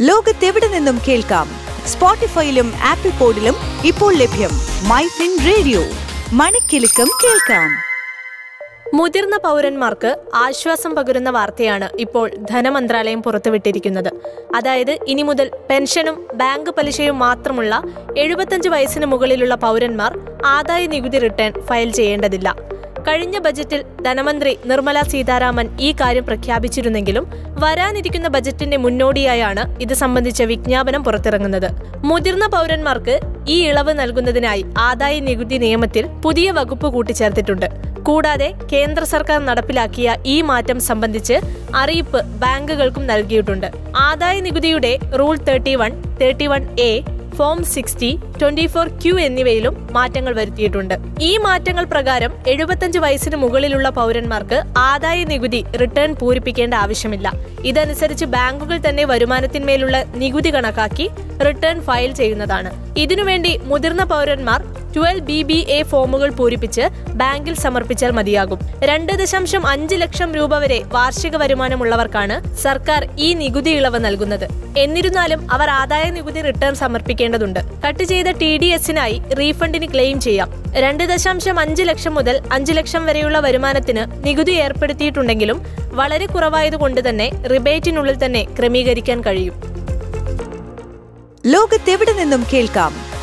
ലോകത്തെവിടെ നിന്നും കേൾക്കാം? സ്പോട്ടിഫൈയിലും ആപ്പിൾ പോഡിലും ഇപ്പോൾ ലഭ്യം മൈ ഫിൻ റേഡിയോ. മണിക്കെലക്കം കേൾക്കാം. മുതിർന്ന പൗരന്മാർക്ക് ആശ്വാസം പകരുന്ന വാർത്തയാണ് ഇപ്പോൾ ധനമന്ത്രാലയം പുറത്തുവിട്ടിരിക്കുന്നത്. അതായത് ഇനി മുതൽ പെൻഷനും ബാങ്ക് പലിശയും മാത്രമുള്ള എഴുപത്തഞ്ച് വയസ്സിന് മുകളിലുള്ള പൗരന്മാർ ആദായ നികുതി റിട്ടേൺ ഫയൽ ചെയ്യേണ്ടതില്ല. കഴിഞ്ഞ ബജറ്റിൽ ധനമന്ത്രി നിർമ്മല സീതാരാമൻ ഈ കാര്യം പ്രഖ്യാപിച്ചിരുന്നെങ്കിലും വരാനിരിക്കുന്ന ബജറ്റിന്റെ മുന്നോടിയായാണ് ഇത് സംബന്ധിച്ച വിജ്ഞാപനം പുറത്തിറങ്ങുന്നത്. മുതിർന്ന പൗരന്മാർക്ക് ഈ ഇളവ് നൽകുന്നതിനായി ആദായ നികുതി നിയമത്തിൽ പുതിയ വകുപ്പ് കൂട്ടിച്ചേർത്തിട്ടുണ്ട്. കൂടാതെ കേന്ദ്ര സർക്കാർ നടപ്പിലാക്കിയ ഈ മാറ്റം സംബന്ധിച്ച് അറിയിപ്പ് ബാങ്കുകൾക്കും നൽകിയിട്ടുണ്ട്. ആദായ നികുതിയുടെ rule thirty one thirty one A form sixty twenty four Q എന്നിവയിലും മാറ്റങ്ങൾ വരുത്തിയിട്ടുണ്ട്. ഈ മാറ്റങ്ങൾ പ്രകാരം എഴുപത്തഞ്ച് വയസ്സിന് മുകളിലുള്ള പൗരന്മാർക്ക് ആദായ നികുതി റിട്ടേൺ പൂരിപ്പിക്കേണ്ട ആവശ്യമില്ല. ഇതനുസരിച്ച് ബാങ്കുകൾ തന്നെ വരുമാനത്തിന്മേലുള്ള നികുതി കണക്കാക്കി റിട്ടേൺ ഫയൽ ചെയ്യുന്നതാണ്. ഇതിനുവേണ്ടി മുതിർന്ന പൗരന്മാർ ട്വൽവ് ബി ബി എ ഫോമുകൾ പൂരിപ്പിച്ച് ബാങ്കിൽ സമർപ്പിച്ചാൽ മതിയാകും. രണ്ട് ദശാംശം അഞ്ച് ലക്ഷം രൂപ വരെ വാർഷിക വരുമാനമുള്ളവർക്കാണ് സർക്കാർ ഈ നികുതി ഇളവ് നൽകുന്നത്. എന്നിരുന്നാലും അവർ ആദായ നികുതി റിട്ടേൺ സമർപ്പിക്കേണ്ടതുണ്ട്. കട്ട് ചെയ്ത ടി ഡി എസിനായി റീഫണ്ടിന് ക്ലെയിം ചെയ്യാം. രണ്ട് ദശാംശം അഞ്ച് ലക്ഷം മുതൽ അഞ്ച് ലക്ഷം വരെയുള്ള വരുമാനത്തിന് നികുതി ഏർപ്പെടുത്തിയിട്ടുണ്ടെങ്കിലും വളരെ കുറവായതുകൊണ്ട് തന്നെ റിബേറ്റിനുള്ളിൽ തന്നെ ക്രമീകരിക്കാൻ കഴിയും. ലോകത്തെവിടെ നിന്നും കേൾക്കാം?